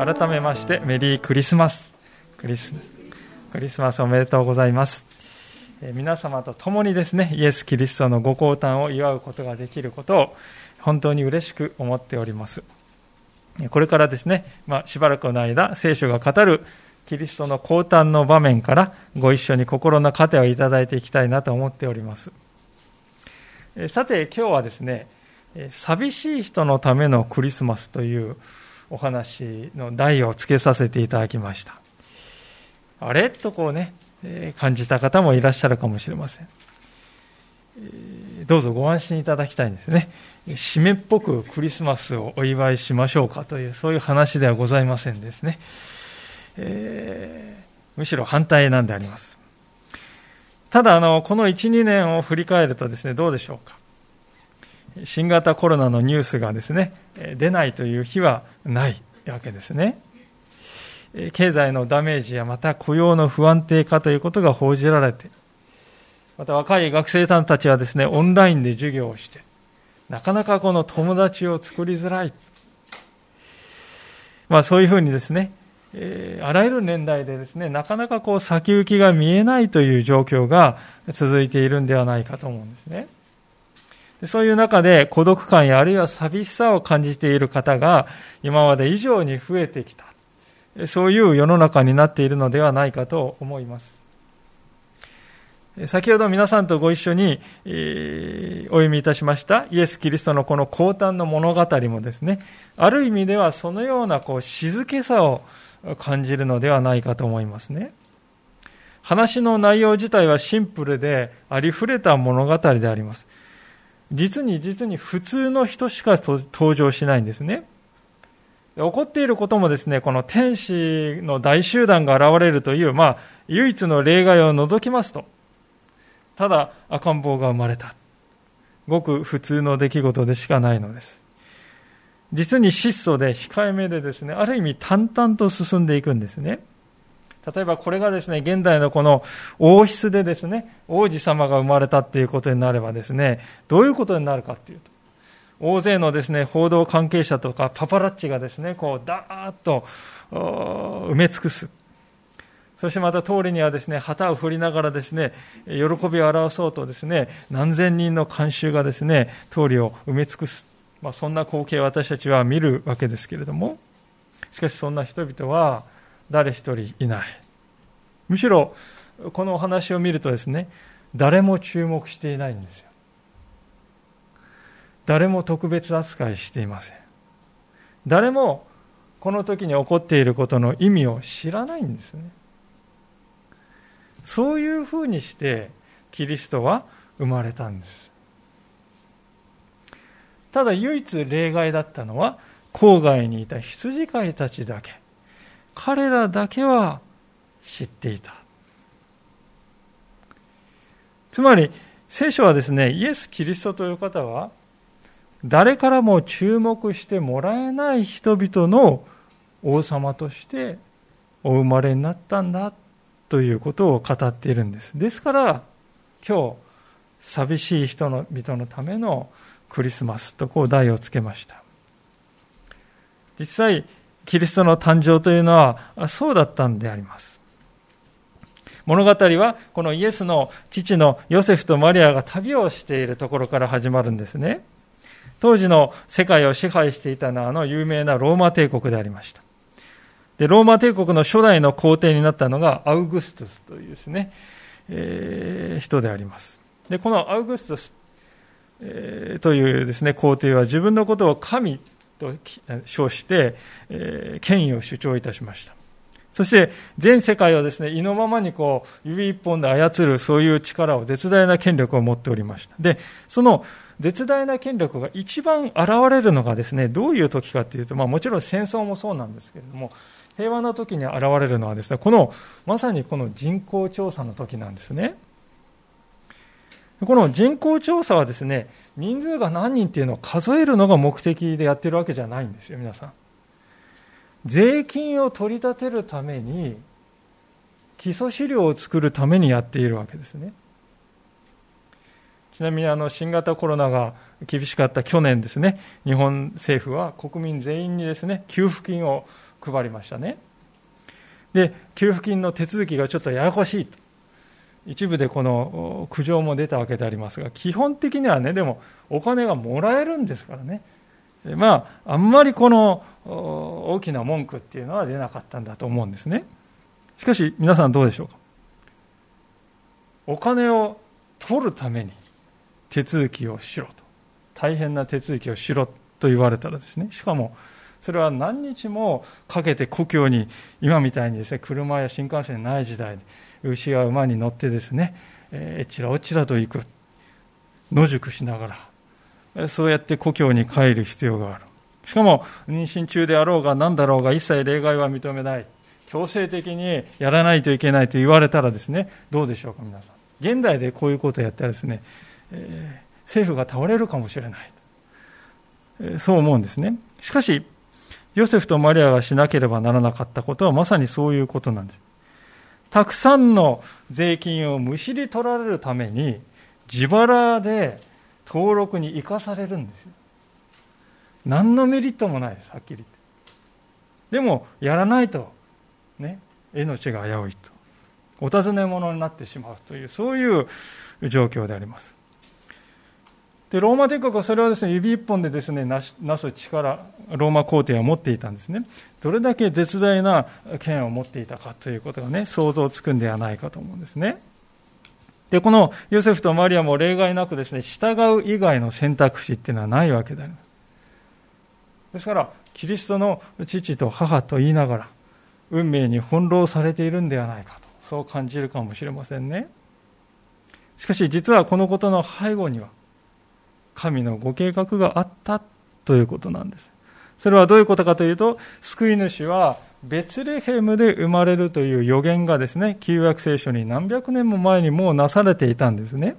改めましてメリークリスマス。クリスクリスマスおめでとうございます。皆様と共にですねイエス・キリストのご降誕を祝うことができることを本当に嬉しく思っております。これからですね、まあ、しばらくの間聖書が語るキリストの降誕の場面からご一緒に心の糧をいただいていきたいなと思っております。さて今日はですね寂しい人のためのクリスマスというお話の題をつけさせていただきました。あれ？とこうね、感じた方もいらっしゃるかもしれません。どうぞご安心いただきたいんですね。締めっぽくクリスマスをお祝いしましょうかという、そういう話ではございませんですね。むしろ反対なんであります。ただ、あの、この1、2年を振り返るとですね、どうでしょうか。新型コロナのニュースがですね、出ないという日はないわけですね。経済のダメージやまた雇用の不安定化ということが報じられて、また若い学生さんたちはですね、オンラインで授業をして、なかなかこの友達を作りづらい。まあそういうふうにですね、えー、あらゆる年代でですね、なかなかこう先行きが見えないという状況が続いているんではないかと思うんですね。そういう中で孤独感やあるいは寂しさを感じている方が今まで以上に増えてきた。そういう世の中になっているのではないかと思います。先ほど皆さんとご一緒に、えお読みいたしましたイエス・キリストのこの降誕の物語もですね、ある意味ではそのようなこう静けさを感じるのではないかと思いますね。話の内容自体はシンプルでありふれた物語であります。実に実に普通の人しか登場しないんですね。起こっていることもですね、この天使の大集団が現れるという、まあ、唯一の例外を除きますと、ただ赤ん坊が生まれた。ごく普通の出来事でしかないのです。実に質素で控えめでですね、ある意味淡々と進んでいくんですね。例えばこれがですね、現代のこの王室でですね、王子様が生まれたっていうことになればですね、どういうことになるかっていうと、大勢のですね、報道関係者とかパパラッチがですね、こう、ダーッと埋め尽くす。そしてまた通りにはですね、旗を振りながらですね、喜びを表そうとですね、何千人の観衆がですね、通りを埋め尽くす。まあ、そんな光景を私たちは見るわけですけれども、しかしそんな人々は、誰一人いない。むしろ、このお話を見るとですね、誰も注目していないんですよ。誰も特別扱いしていません。誰もこの時に起こっていることの意味を知らないんですね。そういうふうにしてキリストは生まれたんです。ただ唯一例外だったのは郊外にいた羊飼いたちだけ。彼らだけは知っていた。つまり、聖書はですね、イエス・キリストという方は、誰からも注目してもらえない人々の王様としてお生まれになったんだということを語っているんです。ですから、今日、寂しい人の人のためのクリスマスとこう題をつけました。実際、キリストの誕生というのはそうだったんであります。物語はこのイエスの父のヨセフとマリアが旅をしているところから始まるんですね。当時の世界を支配していたのはあの有名なローマ帝国でありました。で、ローマ帝国の初代の皇帝になったのがアウグストゥスというですね、えー、人であります。で、このアウグストゥス、えー、というですね、皇帝は自分のことを神と称して、えー、権威を主張いたしました。そして、全世界をですね、意のままにこう、指一本で操る、そういう力を、絶大な権力を持っておりました。で、その絶大な権力が一番現れるのがですね、どういう時かっていうと、まあもちろん戦争もそうなんですけれども、平和な時に現れるのはですね、この、まさにこの人口調査の時なんですね。この人口調査はですね、人数が何人っていうのを数えるのが目的でやってるわけじゃないんですよ、皆さん。税金を取り立てるために、基礎資料を作るためにやっているわけですね。ちなみにあの新型コロナが厳しかった去年ですね、日本政府は国民全員にですね、給付金を配りましたね。で、給付金の手続きがちょっとややこしいと。一部でこの苦情も出たわけでありますが、基本的にはね、でもお金がもらえるんですからね。まあ、あんまりこの大きな文句っていうのは出なかったんだと思うんですね。しかし、皆さんどうでしょうか？お金を取るために手続きをしろと。大変な手続きをしろと言われたらですね、しかも、それは何日もかけて故郷に、今みたいにですね、車や新幹線ない時代、牛や馬に乗ってですね、えー、ちらおちらと行く。野宿しながら、そうやって故郷に帰る必要がある。しかも、妊娠中であろうが何だろうが一切例外は認めない。強制的にやらないといけないと言われたらですね、どうでしょうか、皆さん。現代でこういうことをやったらですね、えー、政府が倒れるかもしれない。えー、そう思うんですね。しかし、ヨセフとマリアがしなければならなかったことはまさにそういうことなんです。たくさんの税金をむしり取られるために自腹で登録に生かされるんですよ。何のメリットもないです、はっきり言って。でも、やらないと、ね、命が危ういと。お尋ね者になってしまうという、そういう状況であります。で、ローマ帝国はそれをですね、指一本でですね、なす力、ローマ皇帝は持っていたんですね。どれだけ絶大な権を持っていたかということがね、想像つくんではないかと思うんですね。で、このヨセフとマリアも例外なくですね、従う以外の選択肢っていうのはないわけであります。ですから、キリストの父と母と言いながら、運命に翻弄されているんではないかと、そう感じるかもしれませんね。しかし実はこのことの背後には、神のご計画があったということなんです。それはどういうことかというと、救い主はベツレヘムで生まれるという予言がですね、旧約聖書に何百年も前にもうなされていたんですね。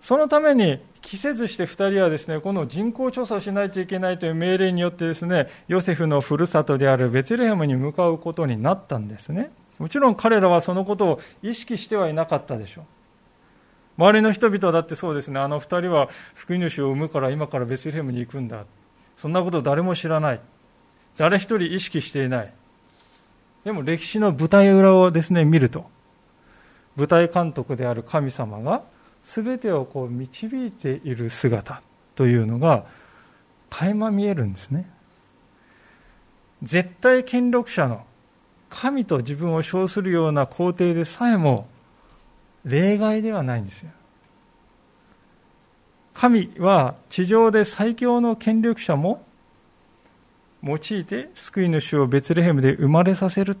そのために、着せずして2人はですね、この人口調査をしないといけないという命令によってですね、ヨセフのふるさとであるベツレヘムに向かうことになったんですね。もちろん彼らはそのことを意識してはいなかったでしょう。周りの人々だってそうですね、あの2人は救い主を生むから今からベツレヘムに行くんだ。そんなこと誰も知らない。誰一人意識していない。でも歴史の舞台裏をですね、見ると、舞台監督である神様が全てをこう導いている姿というのが垣間見えるんですね。絶対権力者の神と自分を称するような皇帝でさえも例外ではないんですよ。神は地上で最強の権力者も用いて救い主をベツレヘムで生まれさせる。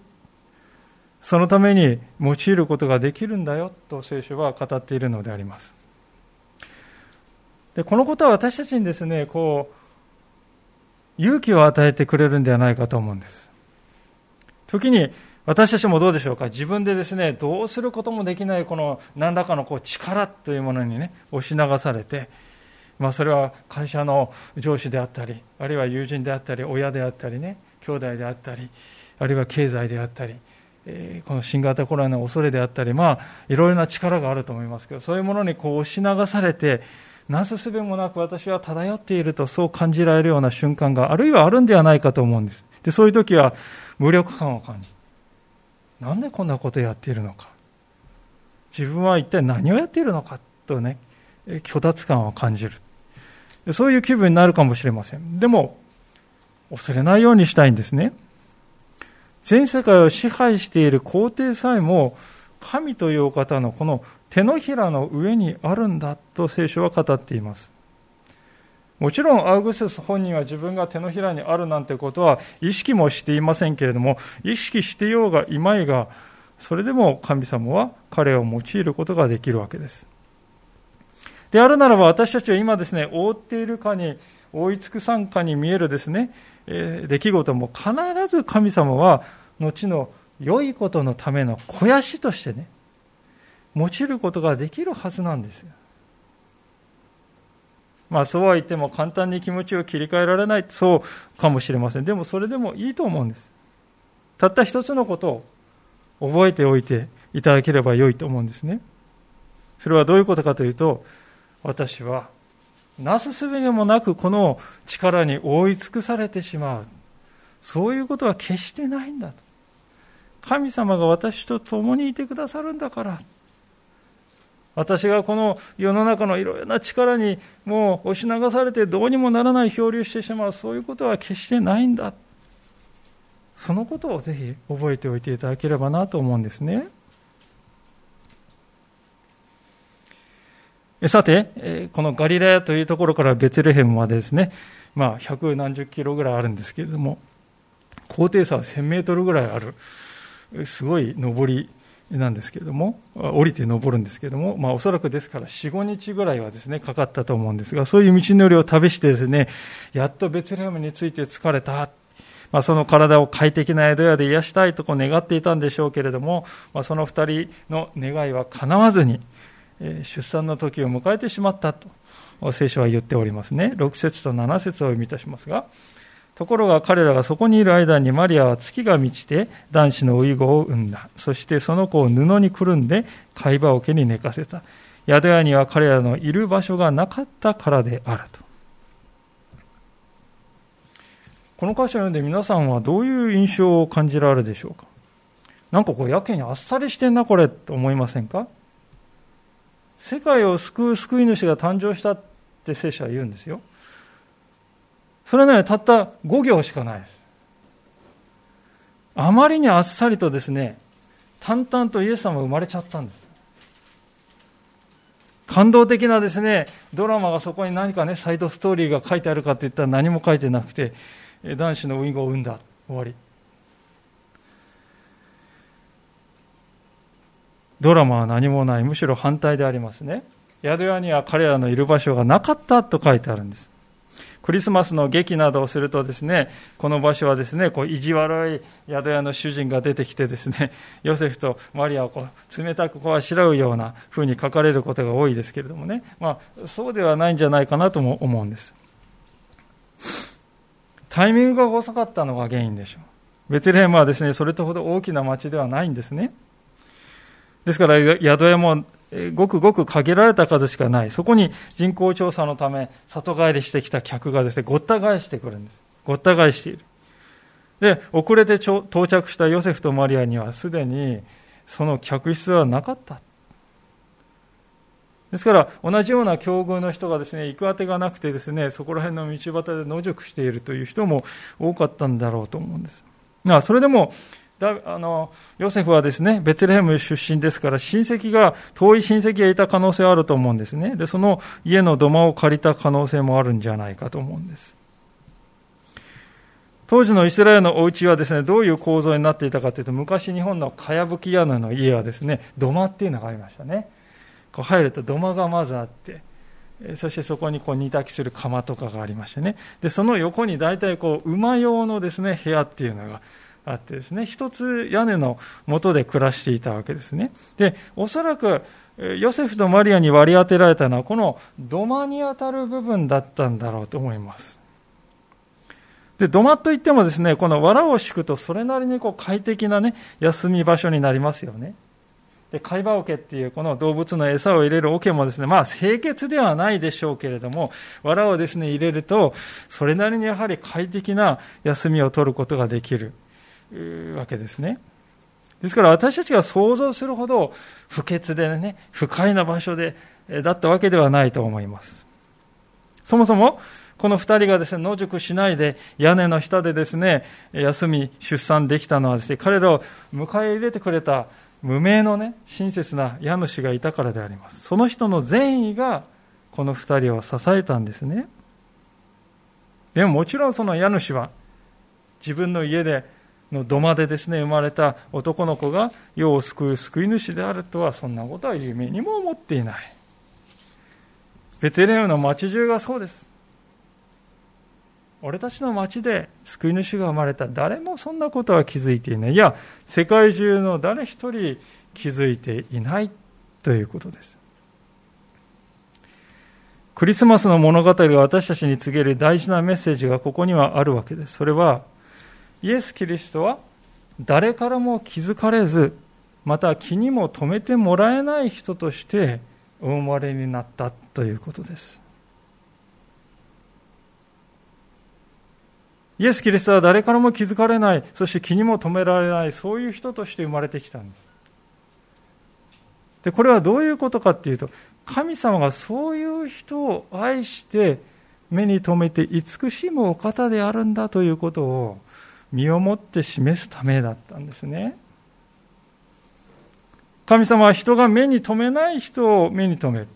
そのために用いることができるんだよと聖書は語っているのであります。でこのことは私たちにですね、こう、勇気を与えてくれるんではないかと思うんです。時に私たちもどうでしょうか？自分でですね、どうすることもできないこの何らかのこう力というものにね、押し流されて、まあそれは会社の上司であったり、あるいは友人であったり、親であったりね、兄弟であったり、あるいは経済であったり、え、この新型コロナの恐れであったり、まあいろいろな力があると思いますけど、そういうものにこう押し流されて、なすすべもなく私は漂っているとそう感じられるような瞬間があるいはあるんではないかと思うんです。で、そういう時は無力感を感じなんでこんなことやっているのか自分は一体何をやっているのかとね虚脱感を感じるそういう気分になるかもしれません。でも恐れないようにしたいんですね。全世界を支配している皇帝さえも神というお方のこの手のひらの上にあるんだと聖書は語っています。もちろんアウグスス本人は自分が手のひらにあるなんてことは意識もしていませんけれども、意識してようがいまいが、それでも神様は彼を用いることができるわけです。であるならば私たちは今ですね、覆っているかに、覆い尽くさんかに見えるですね、出来事も必ず神様は後の良いことのための肥やしとしてね、用いることができるはずなんですよ。まあそうは言っても簡単に気持ちを切り替えられない、そうかもしれません。でもそれでもいいと思うんです。たった一つのことを覚えておいていただければ良いと思うんですね。それはどういうことかというと、私はなすすべもなくこの力に覆い尽くされてしまう。そういうことは決してないんだと。神様が私と共にいてくださるんだから。私がこの世の中のいろいろな力にもう押し流されてどうにもならない漂流してしまう、そういうことは決してないんだ。そのことをぜひ覚えておいていただければなと思うんですね。さて、このガリラヤというところからベツレヘムまでですね、まあ、百何十キロぐらいあるんですけれども、高低差は1000メートルぐらいある、すごい上りなんですけれども、降りて登るんですけれども、まあ、おそらくですから4、5日ぐらいはですね、かかったと思うんですが、そういう道のりを旅してですね、やっとベツレヘムについて疲れた。まあ、その体を快適な宿屋で癒したいとこ願っていたんでしょうけれども、まあ、その2人の願いは叶わずに、出産の時を迎えてしまったと、聖書は言っておりますね。6節と7節を読みいたしますが、ところが彼らがそこにいる間にマリアは月が満ちて男子のウイゴを産んだ。そしてその子を布にくるんで貝羽桶に寝かせた。宿屋には彼らのいる場所がなかったからであると。この箇所を読んで皆さんはどういう印象を感じられるでしょうか？なんかこうやけにあっさりしてんなこれと思いませんか？世界を救う救い主が誕生したって聖書は言うんですよ。それね、たった5行しかないです。あまりにあっさりとですね、淡々とイエス様が生まれちゃったんです。感動的なですね、ドラマがそこに何かね、サイドストーリーが書いてあるかって言ったら何も書いてなくて、男子のウィンゴを生んだ。終わり。ドラマは何もない。むしろ反対でありますね。宿屋には彼らのいる場所がなかったと書いてあるんです。クリスマスの劇などをするとですね、この場所はですね、こう意地悪い宿屋の主人が出てきてですね、ヨセフとマリアをこう冷たくこうあしらうような風に書かれることが多いですけれどもね、まあ、そうではないんじゃないかなとも思うんです。タイミングが遅かったのが原因でしょう。ベツレヘムはですね、それとほど大きな町ではないんですね。ですから、宿屋もごくごく限られた数しかない。そこに人口調査のため、里帰りしてきた客がですね、ごった返してくるんです。ごった返している。で、遅れて到着したヨセフとマリアにはすでにその客室はなかった。ですから、同じような境遇の人がですね、行く当てがなくてですね、そこら辺の道端で野宿しているという人も多かったんだろうと思うんです。それでも、だあのヨセフはですね、ベツレヘム出身ですから、親戚が、遠い親戚がいた可能性はあると思うんですね。で、その家の土間を借りた可能性もあるんじゃないかと思うんです。当時のイスラエルのお家はですね、どういう構造になっていたかというと、昔日本のかやぶき屋根の家はですね、土間っていうのがありましたね。こう入ると土間がまずあって、そしてそこにこう煮炊きする釜とかがありましてね。で、その横に大体こう馬用のですね、部屋っていうのがあってですね、一つ屋根の下で暮らしていたわけですね。で、おそらく、ヨセフとマリアに割り当てられたのは、この土間に当たる部分だったんだろうと思います。で、土間といってもですね、この藁を敷くとそれなりにこう快適なね、休み場所になりますよね。で、貝羽桶っていうこの動物の餌を入れる桶もですね、まあ清潔ではないでしょうけれども、藁をですね、入れると、それなりにやはり快適な休みを取ることができる。わけですね。ですから私たちが想像するほど不潔でね、不快な場所で、だったわけではないと思います。そもそも、この二人がですね、野宿しないで屋根の下でですね、休み、出産できたのはですね、彼らを迎え入れてくれた無名のね、親切な家主がいたからであります。その人の善意がこの二人を支えたんですね。でももちろんその家主は自分の家での土間でですね、生まれた男の子が世を救う救い主であるとは、そんなことは夢にも思っていない。ベツレヘムの町中がそうです。俺たちの町で救い主が生まれた誰もそんなことは気づいていないいや世界中の誰一人気づいていないということですクリスマスの物語が私たちに告げる大事なメッセージがここにはあるわけですそれはイエス・キリストは誰からも気づかれずまた気にも留めてもらえない人としてお生まれになったということですイエス・キリストは誰からも気づかれない、そして気にも留められない、そういう人として生まれてきたんです。で、これはどういうことかっていうと、神様がそういう人を愛して目に留めて慈しむお方であるんだということを身をもって示すためだったんですね。神様は人が目に留めない人を目に留める。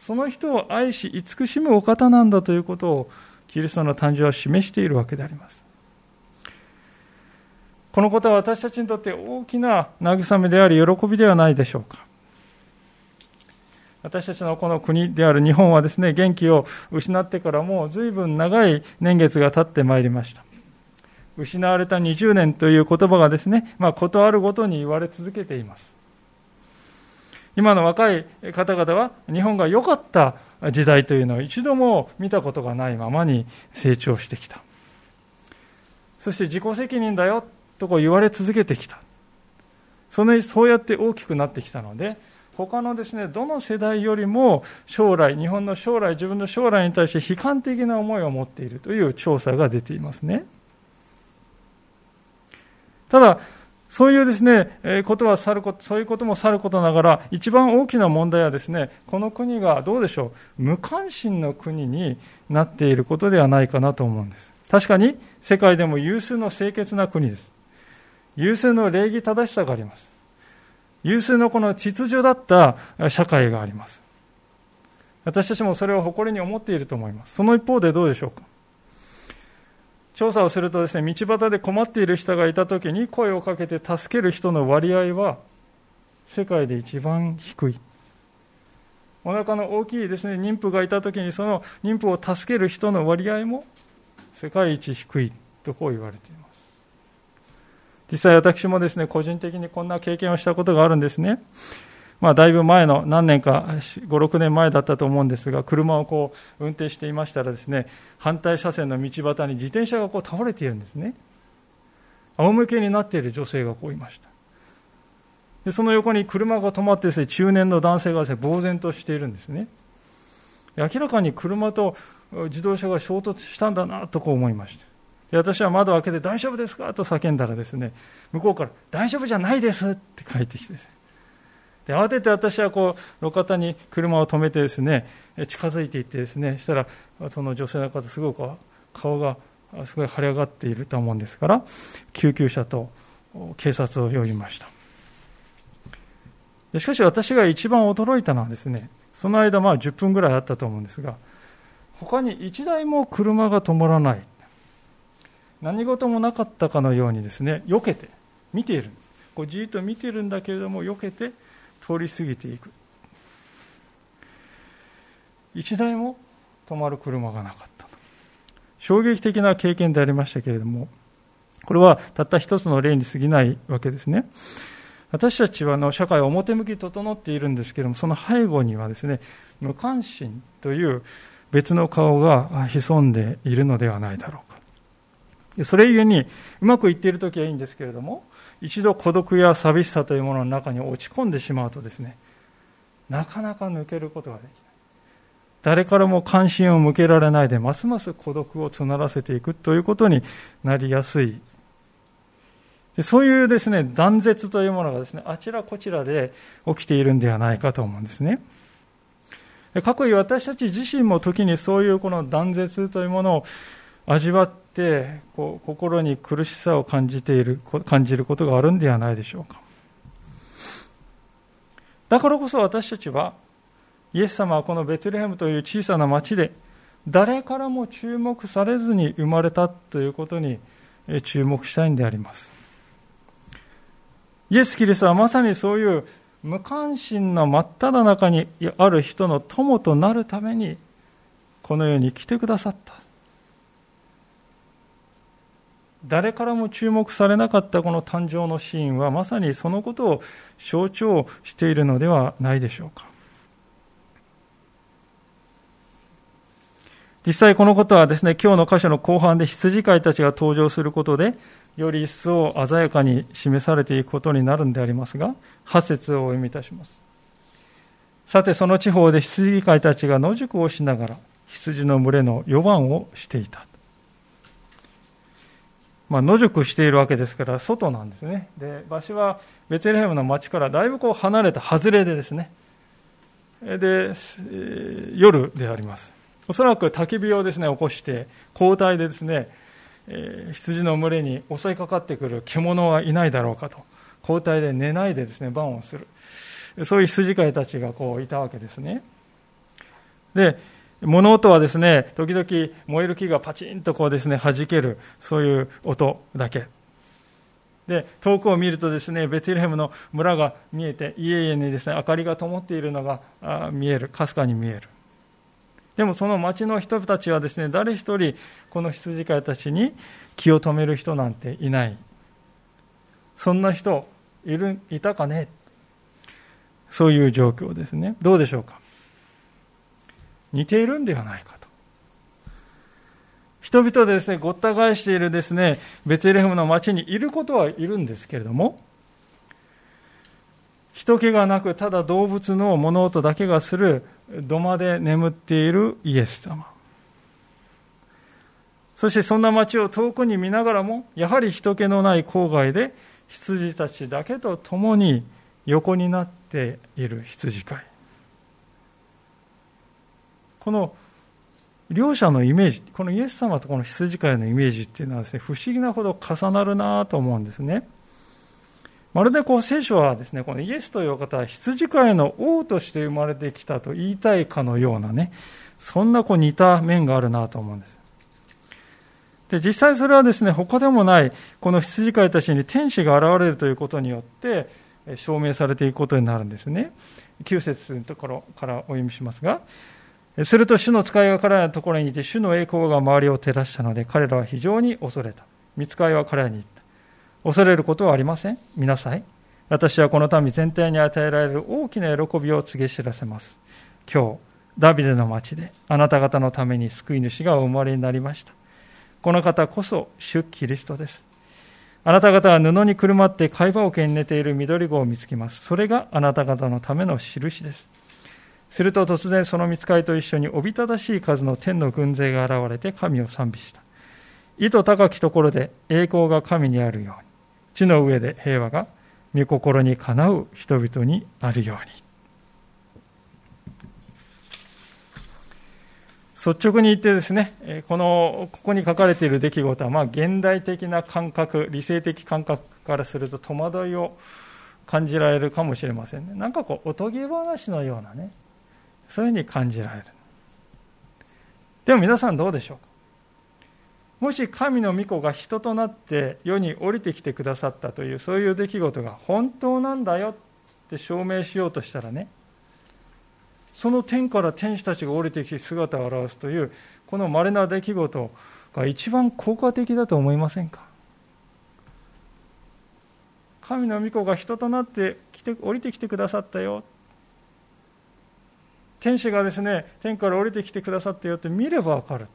その人を愛し慈しむお方なんだということをキリストの誕生を示しているわけであります。このことは私たちにとって大きな慰めであり、喜びではないでしょうか。私たちのこの国である日本はですね、元気を失ってからもう随分長い年月が経ってまいりました。失われた20年という言葉がですね、まあ、ことあるごとに言われ続けています。今の若い方々は日本が良かった時代というのを一度も見たことがないままに成長してきた。そして自己責任だよとこう言われ続けてきた。そのそうやって大きくなってきたので、他のですね、どの世代よりも将来、日本の将来、自分の将来に対して悲観的な思いを持っているという調査が出ていますね。ただ、そういうですね、えことはさること、そういうこともさることながら、一番大きな問題はですね、この国がどうでしょう、無関心の国になっていることではないかなと思うんです。確かに、世界でも有数の清潔な国です。有数の礼儀正しさがあります。有数のこの秩序だった社会があります。私たちもそれを誇りに思っていると思います。その一方でどうでしょうか。調査をするとですね、道端で困っている人がいたときに声をかけて助ける人の割合は世界で一番低い。お腹の大きいですね、妊婦がいたときにその妊婦を助ける人の割合も世界一低いとこう言われています。実際私もですね、個人的にこんな経験をしたことがあるんですね。まあ、だいぶ前の何年か、5、6年前だったと思うんですが、車をこう運転していましたらですね、反対車線の道端に自転車がこう倒れているんですね。仰向けになっている女性がこういました。でその横に車が止まってですね、中年の男性がですね、呆然としているんですね。明らかに車と自動車が衝突したんだなとこう思いました。で私は窓を開けて大丈夫ですか？と叫んだらですね、向こうから大丈夫じゃないですって帰ってきてですね、で慌てて私はこう路肩に車を止めてですね近づいていってですねしたらその女性の方すごく顔がすごい腫れ上がっていると思うんですから救急車と警察を呼びました。でしかし私が一番驚いたのはですねその間まあ10分ぐらいあったと思うんですが他に1台も車が止まらない。何事もなかったかのようにですね避けて見ている。こうじーっと見ているんだけれども避けて通り過ぎていく。一台も止まる車がなかった衝撃的な経験でありましたけれどもこれはたった一つの例に過ぎないわけですね。私たちはの社会は表向き整っているんですけれどもその背後にはですね無関心という別の顔が潜んでいるのではないだろうか。それゆえにうまくいっている時はいいんですけれども一度孤独や寂しさというものの中に落ち込んでしまうとですね、なかなか抜けることができない。誰からも関心を向けられないで、ますます孤独を募らせていくということになりやすい。でそういうですね、断絶というものがですね、あちらこちらで起きているんではないかと思うんですね。過去に私たち自身も時にそういうこの断絶というものを味わっってこう心に苦しさを感じている感じることがあるんではないでしょうか。だからこそ私たちはイエス様はこのベツレヘムという小さな町で誰からも注目されずに生まれたということに注目したいんであります。イエス・キリストはまさにそういう無関心の真っ只中にある人の友となるためにこの世に来てくださった。誰からも注目されなかったこの誕生のシーンはまさにそのことを象徴しているのではないでしょうか。実際このことはですね、今日の箇所の後半で羊飼いたちが登場することで、より一層鮮やかに示されていくことになるんでありますが、8節をお読みいたします。さてその地方で羊飼いたちが野宿をしながら羊の群れの予番をしていた。まあ、野宿しているわけですから、外なんですね。で、場所はベツレヘムの町からだいぶこう離れた外れでですね。で、夜であります。おそらく焚き火をですね、起こして、交代でですね、え、羊の群れに襲いかかってくる獣はいないだろうかと。交代で寝ないでですね、番をする。そういう羊飼いたちがこういたわけですね。で、物音はですね、時々燃える木がパチンとこうですね、弾ける、そういう音だけ。で、遠くを見るとですね、ベツレヘムの村が見えて、家々にですね、明かりが灯っているのが見える、かすかに見える。でもその町の人たちはですね、誰一人この羊飼いたちに気を止める人なんていない。そんな人いる、いたかねそういう状況ですね。どうでしょうか？似ているんではないかと。人々でですね、ごった返しているですね、ベツレヘムの町にいることはいるんですけれども、人気がなく、ただ動物の物音だけがする土間で眠っているイエス様。そしてそんな町を遠くに見ながらも、やはり人気のない郊外で羊たちだけと共に横になっている羊飼い。この両者のイメージ、このイエス様とこの羊飼いのイメージっていうのはですね、不思議なほど重なるなと思うんですね。まるでこう聖書はですね、このイエスという方は羊飼いの王として生まれてきたと言いたいかのようなね、そんなこう似た面があるなと思うんです。で、実際それはですね、他でもない、この羊飼いたちに天使が現れるということによって、証明されていくことになるんですね。9節のところからお読みしますが、すると主の使いが彼らのところにいて、主の栄光が周りを照らしたので、彼らは非常に恐れた。見つかいは彼らに言った。恐れることはありません。見なさい。私はこの民全体に与えられる大きな喜びを告げ知らせます。今日、ダビデの町であなた方のために救い主がお生まれになりました。この方こそ主キリストです。あなた方は布にくるまって貝羽桶に寝ている緑子を見つけます。それがあなた方のための印です。すると突然その見つかりと一緒におびただしい数の天の軍勢が現れて神を賛美した。意図高きところで栄光が神にあるように、地の上で平和が御心にかなう人々にあるように。率直に言ってですね、この、ここに書かれている出来事は、まあ、現代的な感覚、理性的感覚からすると戸惑いを感じられるかもしれませんね。なんかこう、おとぎ話のようなね、そういうふうに感じられる。でも皆さんどうでしょうか？もし神の御子が人となって世に降りてきてくださったというそういう出来事が本当なんだよって証明しようとしたらねその天から天使たちが降りてきて姿を現すというこの稀な出来事が一番効果的だと思いませんか？神の御子が人となって来て降りてきてくださったよ。天使がですね天から降りてきてくださったよって見れば分かる、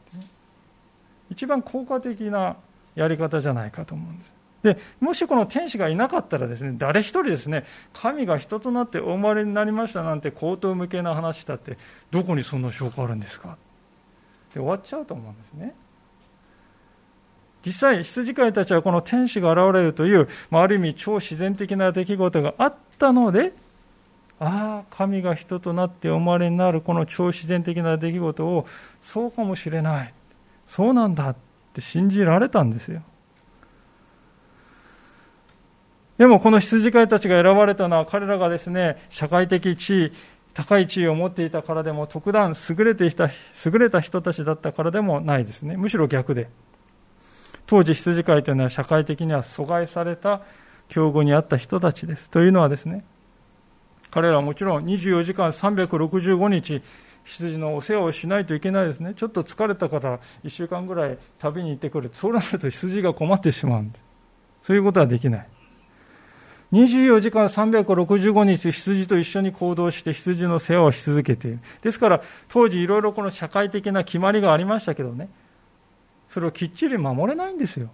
一番効果的なやり方じゃないかと思うんです。でもしこの天使がいなかったらですね誰一人ですね神が人となってお生まれになりましたなんて口頭向けな話だってどこにそんな証拠あるんですか？で終わっちゃうと思うんですね。実際羊飼いたちはこの天使が現れるという、まあ、ある意味超自然的な出来事があったのでああ神が人となってお生まれになるこの超自然的な出来事をそうかもしれないそうなんだって信じられたんですよでもこの羊飼いたちが選ばれたのは彼らがですね、社会的地位、高い地位を持っていたからでも、特段優れていた、優れた人たちだったからでもないですね。むしろ逆で。当時羊飼いというのは社会的には阻害された境遇にあった人たちです。というのはですね、彼らはもちろん24時間365日羊のお世話をしないといけないですね。ちょっと疲れたから1週間ぐらい旅に行ってくる。そうなると羊が困ってしまうんです。そういうことはできない。24時間365日羊と一緒に行動して羊の世話をし続けている。ですから当時いろいろこの社会的な決まりがありましたけどね。それをきっちり守れないんですよ。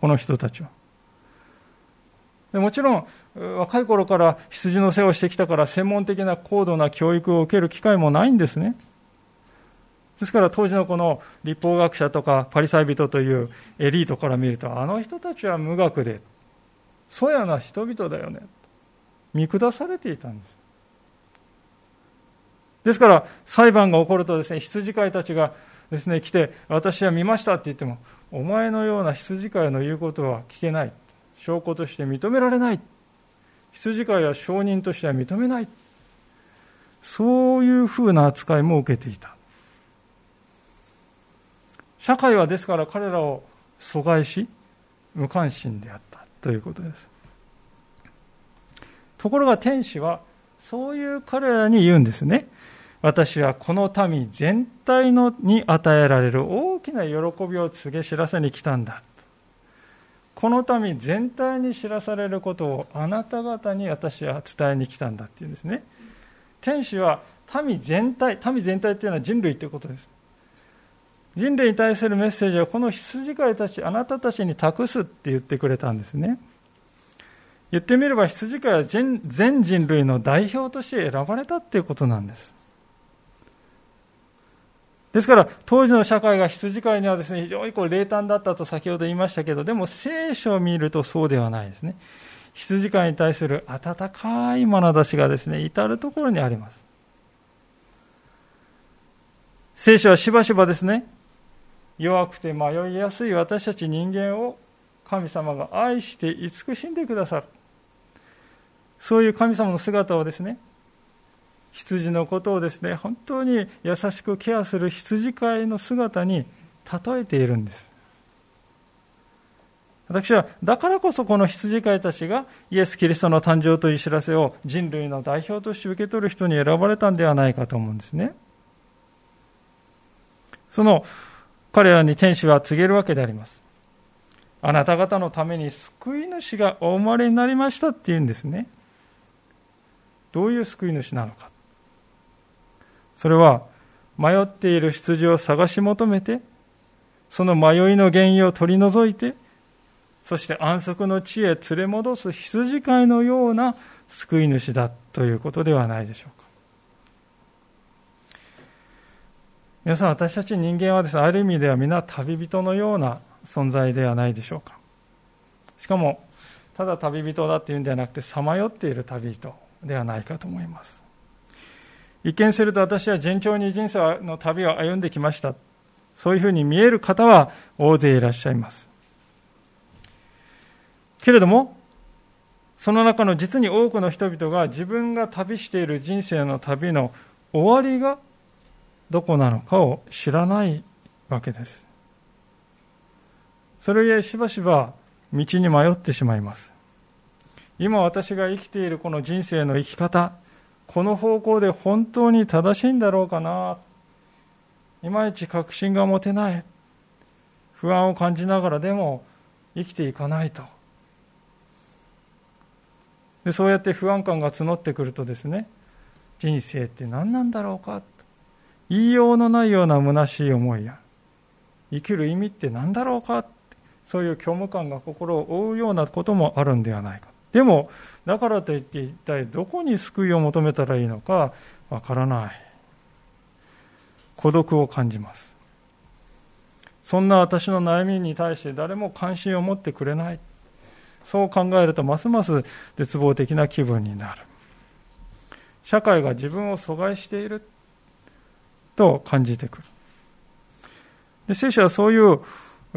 この人たちは。でもちろん、若い頃から羊の世話をしてきたから専門的な高度な教育を受ける機会もないんですね。ですから当時のこの立法学者とかパリサイ人というエリートから見ると、あの人たちは無学で、そやな人々だよね。見下されていたんです。ですから裁判が起こるとですね、羊飼いたちがですね、来て、私は見ましたって言っても、お前のような羊飼いの言うことは聞けない。証拠として認められない。羊飼いは証人としては認めない。そういうふうな扱いも受けていた。社会はですから彼らを阻害し、無関心であったということです。ところが天使は、そういう彼らに言うんですね。私はこの民全体のに与えられる大きな喜びを告げ知らせに来たんだ。この民全体に知らされることをあなた方に私は伝えに来たんだっていうんですね。天使は民全体、民全体っていうのは人類ということです。人類に対するメッセージはこの羊飼いたち、あなたたちに託すって言ってくれたんですね。言ってみれば羊飼いは全人類の代表として選ばれたっていうことなんです。ですから、当時の社会が羊飼いにはですね、非常にこう冷淡だったと先ほど言いましたけど、でも聖書を見るとそうではないですね。羊飼いに対する温かい眼差しがですね、至るところにあります。聖書はしばしばですね、弱くて迷いやすい私たち人間を神様が愛して慈しんでくださる。そういう神様の姿をですね、羊のことをですね、本当に優しくケアする羊飼いの姿に例えているんです。私は、だからこそこの羊飼いたちがイエス・キリストの誕生という知らせを人類の代表として受け取る人に選ばれたんではないかと思うんですね。その彼らに天使は告げるわけであります。あなた方のために救い主がお生まれになりましたって言うんですね。どういう救い主なのか。それは迷っている羊を探し求めて、その迷いの原因を取り除いて、そして安息の地へ連れ戻す羊飼いのような救い主だということではないでしょうか。皆さん、私たち人間はですね、ある意味では皆旅人のような存在ではないでしょうか。しかも、ただ旅人だっていうんではなくて、さまよっている旅人ではないかと思います。一見すると私は順調に人生の旅を歩んできました。そういうふうに見える方は大勢いらっしゃいます。けれども、その中の実に多くの人々が自分が旅している人生の旅の終わりがどこなのかを知らないわけです。それゆえしばしば道に迷ってしまいます。今私が生きているこの人生の生き方、この方向で本当に正しいんだろうかな。いまいち確信が持てない。不安を感じながらでも生きていかないと。でそうやって不安感が募ってくるとですね人生って何なんだろうか。言いようのないような虚しい思いや生きる意味って何だろうか。そういう虚無感が心を覆うようなこともあるんではないかでもだからといって一体どこに救いを求めたらいいのかわからない。孤独を感じます。そんな私の悩みに対して誰も関心を持ってくれない。そう考えるとますます絶望的な気分になる。社会が自分を阻害していると感じてくる。で聖書はそういう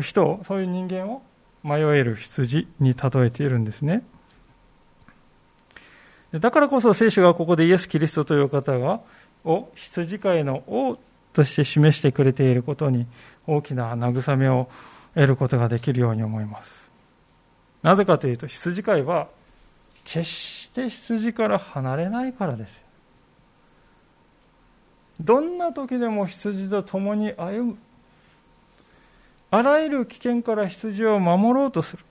人、そういう人間を迷える羊に例えているんですね。だからこそ聖書がここでイエス・キリストという方が、を羊飼いの王として示してくれていることに大きな慰めを得ることができるように思います。なぜかというと、羊飼いは決して羊から離れないからです。どんな時でも羊と共に歩む。あらゆる危険から羊を守ろうとする。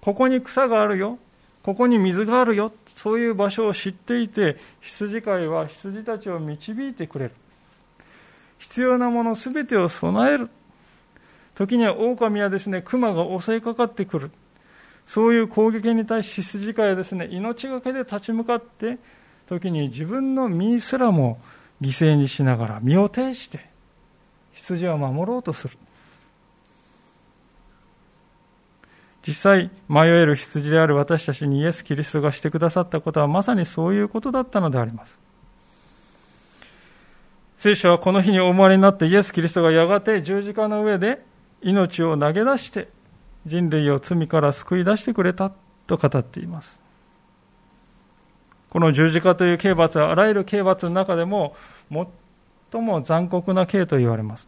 ここに草があるよ。ここに水があるよ。そういう場所を知っていて、羊飼いは羊たちを導いてくれる。必要なものすべてを備える。時には狼はですね、熊が襲いかかってくる。そういう攻撃に対し羊飼いはですね、命がけで立ち向かって、時に自分の身すらも犠牲にしながら身を挺して羊を守ろうとする。実際、迷える羊である私たちにイエス・キリストがしてくださったことはまさにそういうことだったのであります。聖書はこの日にお生まれになってイエス・キリストがやがて十字架の上で命を投げ出して人類を罪から救い出してくれたと語っています。この十字架という刑罰はあらゆる刑罰の中でも最も残酷な刑と言われます。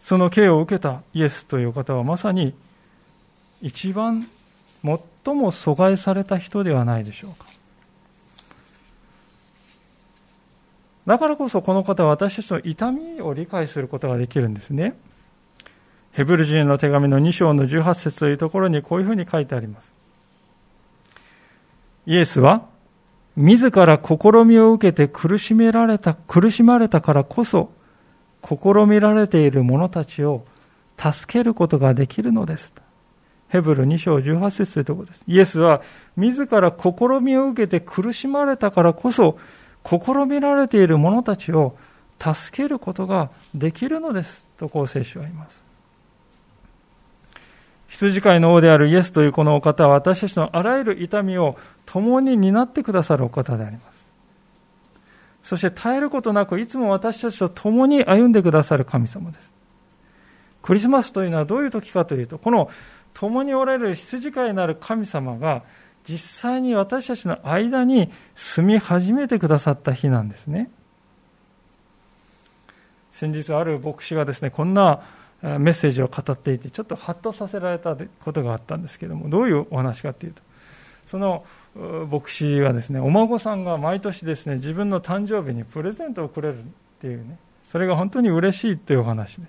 その刑を受けたイエスという方はまさに一番最も阻害された人ではないでしょうか。だからこそこの方は私たちの痛みを理解することができるんですね。ヘブル人の手紙の2章の18節というところにこういうふうに書いてあります。イエスは、自ら試みを受けて苦しめられた、苦しまれたからこそ、試みられている者たちを助けることができるのです。ヘブル2章18節というところです。イエスは自ら試みを受けて苦しまれたからこそ、試みられている者たちを助けることができるのです。とこう聖書は言います。羊飼いの王であるイエスというこのお方は私たちのあらゆる痛みを共に担ってくださるお方であります。そして絶えることなくいつも私たちと共に歩んでくださる神様です。クリスマスというのはどういう時かというと、この共におられる羊飼いなる神様が実際に私たちの間に住み始めてくださった日なんですね。先日ある牧師がですね、こんなメッセージを語っていて、ちょっとハッとさせられたことがあったんですけども、どういうお話かというと、その牧師はですね、お孫さんが毎年ですね、自分の誕生日にプレゼントをくれるっていうね、それが本当に嬉しいというお話で。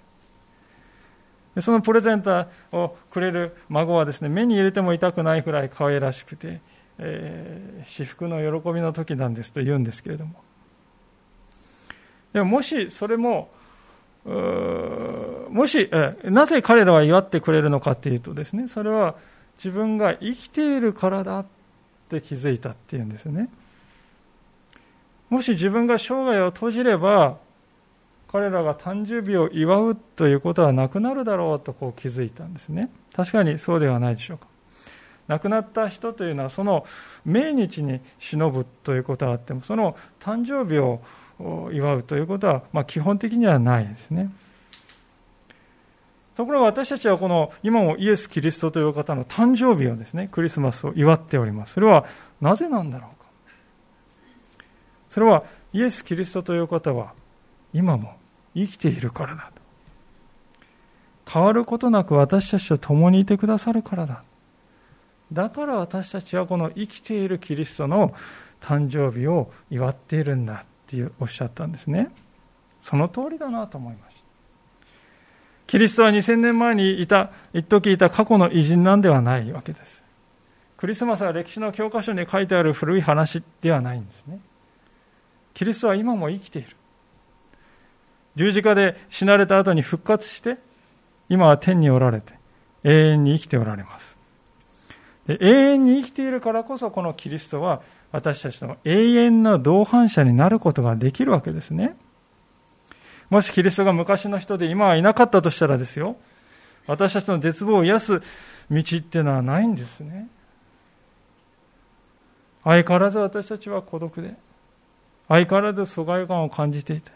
そのプレゼントをくれる孫はですね、目に入れても痛くないくらい可愛らしくて、えー、至福の喜びの時なんですと言うんですけれども。でももしそれも、もし、えなぜ彼らは祝ってくれるのかというとですね、それは自分が生きているからだって気づいたっていうんですね。もし自分が生涯を閉じれば、彼らが誕生日を祝うということはなくなるだろうとこう気づいたんですね。確かにそうではないでしょうか。亡くなった人というのはその命日に忍ぶということはあってもその誕生日を祝うということは、まあ、基本的にはないですね。ところが私たちはこの今もイエス・キリストという方の誕生日をですね、クリスマスを祝っております。それはなぜなんだろうか。それはイエス・キリストという方は今も生きているからだ。変わることなく私たちと共にいてくださるからだ。だから私たちはこの生きているキリストの誕生日を祝っているんだっていうおっしゃったんですね。その通りだなと思いましたキリストは2000年前にいた一時いた過去の偉人なんではないわけです。クリスマスは歴史の教科書に書いてある古い話ではないんですね。キリストは今も生きている。十字架で死なれた後に復活して、今は天におられて、永遠に生きておられます。で永遠に生きているからこそ、このキリストは私たちの永遠な同伴者になることができるわけですね。もしキリストが昔の人で今はいなかったとしたらですよ、私たちの絶望を癒す道っていうのはないんですね。相変わらず私たちは孤独で、相変わらず疎外感を感じていて、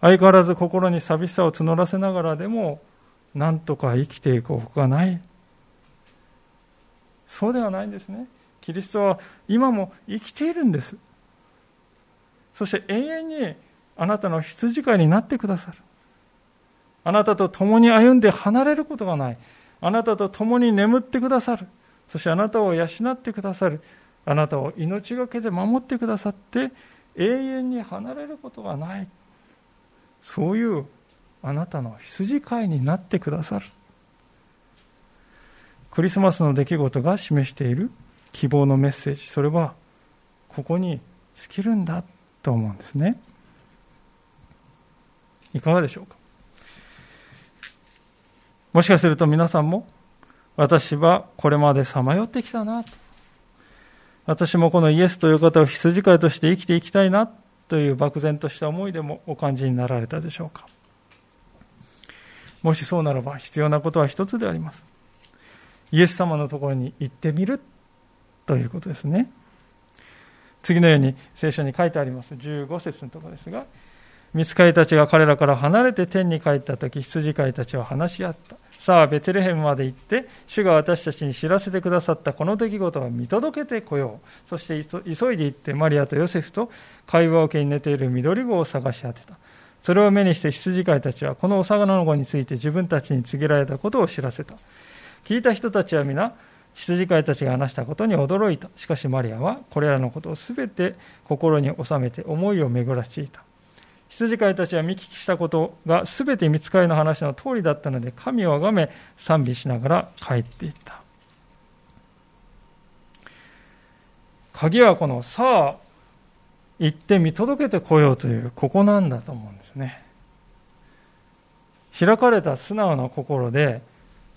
相変わらず心に寂しさを募らせながらでも、なんとか生きていくほかない。そうではないんですね。キリストは今も生きているんです。そして永遠にあなたの羊飼いになってくださる。あなたと共に歩んで離れることがない。あなたと共に眠ってくださる。そしてあなたを養ってくださる。あなたを命がけで守ってくださって、永遠に離れることがないそういうあなたの羊飼いになってくださる。クリスマスの出来事が示している希望のメッセージ。それはここに尽きるんだと思うんですね。いかがでしょうか？もしかすると皆さんも私はこれまでさまよってきたなと。私もこのイエスという方を羊飼いとして生きていきたいなという漠然とした思いでもお感じになられたでしょうか。もしそうならば必要なことは一つであります。イエス様のところに行ってみるということですね。次のように聖書に書いてあります。15節のところですが見つかりたちが彼らから離れて天に帰った時羊飼いたちは話し合った。さあベテレヘムまで行って主が私たちに知らせてくださったこの出来事を見届けてこよう。そして急いで行ってマリアとヨセフと会話桶に寝ている緑子を探し当てた。それを目にして羊飼いたちはこの幼の子について自分たちに告げられたことを知らせた。聞いた人たちは皆羊飼いたちが話したことに驚いた。しかしマリアはこれらのことをすべて心に収めて思いを巡らしていた。羊飼いたちは見聞きしたことがすべて見つかりの話の通りだったので神をあがめ賛美しながら帰っていった。鍵はこのさあ行って見届けてこようというここなんだと思うんですね。開かれた素直な心で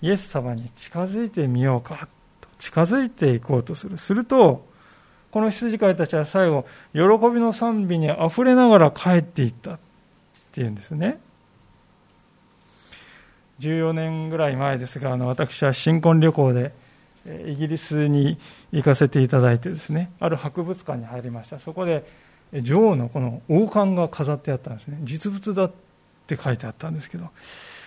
イエス様に近づいてみようかと近づいていこうとする。するとこの羊飼いたちは最後、喜びの賛美に溢れながら帰っていったっていうんですね。14年ぐらい前ですが、あの私は新婚旅行でイギリスに行かせていただいてですね、ある博物館に入りました。そこで女王のこの王冠が飾ってあったんですね。実物だって書いてあったんですけど、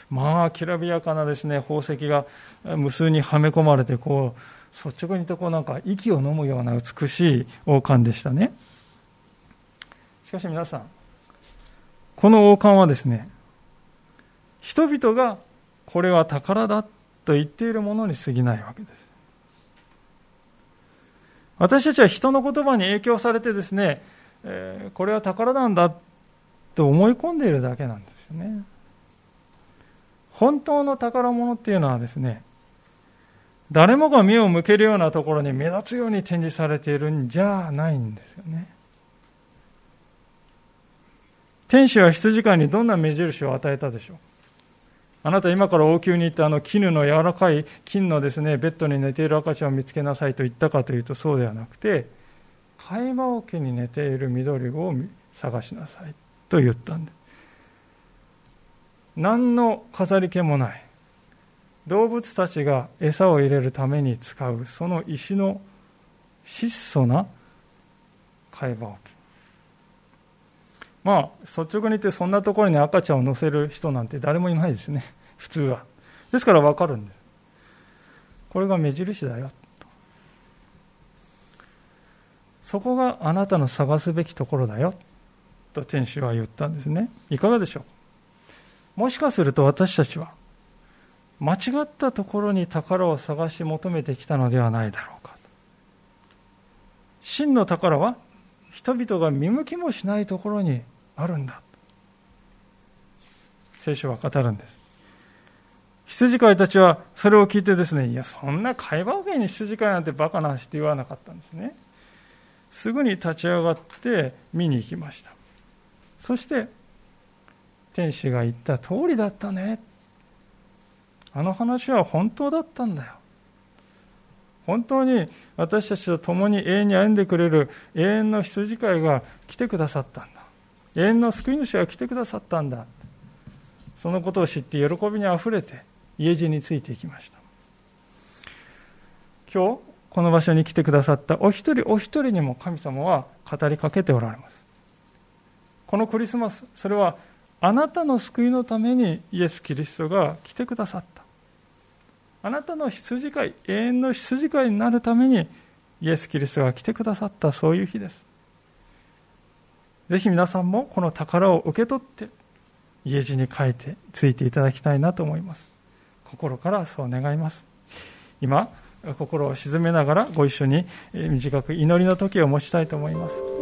まあ、きらびやかなですね、宝石が無数にはめ込まれて、こう、率直に言うとこうなんか息を飲むような美しい王冠でしたね。しかし皆さん、この王冠はですね、人々がこれは宝だと言っているものに過ぎないわけです。私たちは人の言葉に影響されてですね、えー、これは宝なんだと思い込んでいるだけなんですよね。本当の宝物っていうのはですね、誰もが目を向けるようなところに目立つように展示されているんじゃないんですよね。天使は羊飼いにどんな目印を与えたでしょうあなた今から王宮に行ってあの絹の柔らかい金のですね、ベッドに寝ている赤ちゃんを見つけなさいと言ったかというとそうではなくて、会話桶に寝ている緑を探しなさいと言ったんです。何の飾り気もない。動物たちが餌を入れるために使うその石の質素な会話をまあ率直に言ってそんなところに赤ちゃんを乗せる人なんて誰もいないですね。普通は。ですから分かるんです。これが目印だよ。そこがあなたの探すべきところだよ。と天使は言ったんですね。いかがでしょう。もしかすると私たちは間違ったところに宝を探し求めてきたのではないだろうか。真の宝は人々が見向きもしないところにあるんだ。聖書は語るんです。羊飼いたちはそれを聞いてですねいやそんな会話芸に羊飼いなんてバカな話って言わなかったんですね。すぐに立ち上がって見に行きました。そして天使が言った通りだったね。あの話は本当だったんだよ。本当に私たちと共に永遠に歩んでくれる永遠の羊飼いが来てくださったんだ。永遠の救い主が来てくださったんだ。そのことを知って喜びにあふれて家路についていきました。今日、この場所に来てくださったお一人お一人にも神様は語りかけておられます。このクリスマス、それはあなたの救いのためにイエス・キリストが来てくださった。あなたの羊飼い、永遠の羊飼いになるために、イエス・キリストが来てくださったそういう日です。ぜひ皆さんもこの宝を受け取って、家路に書いてついていただきたいなと思います。心からそう願います。今、心を沈めながらご一緒に短く祈りの時を持ちたいと思います。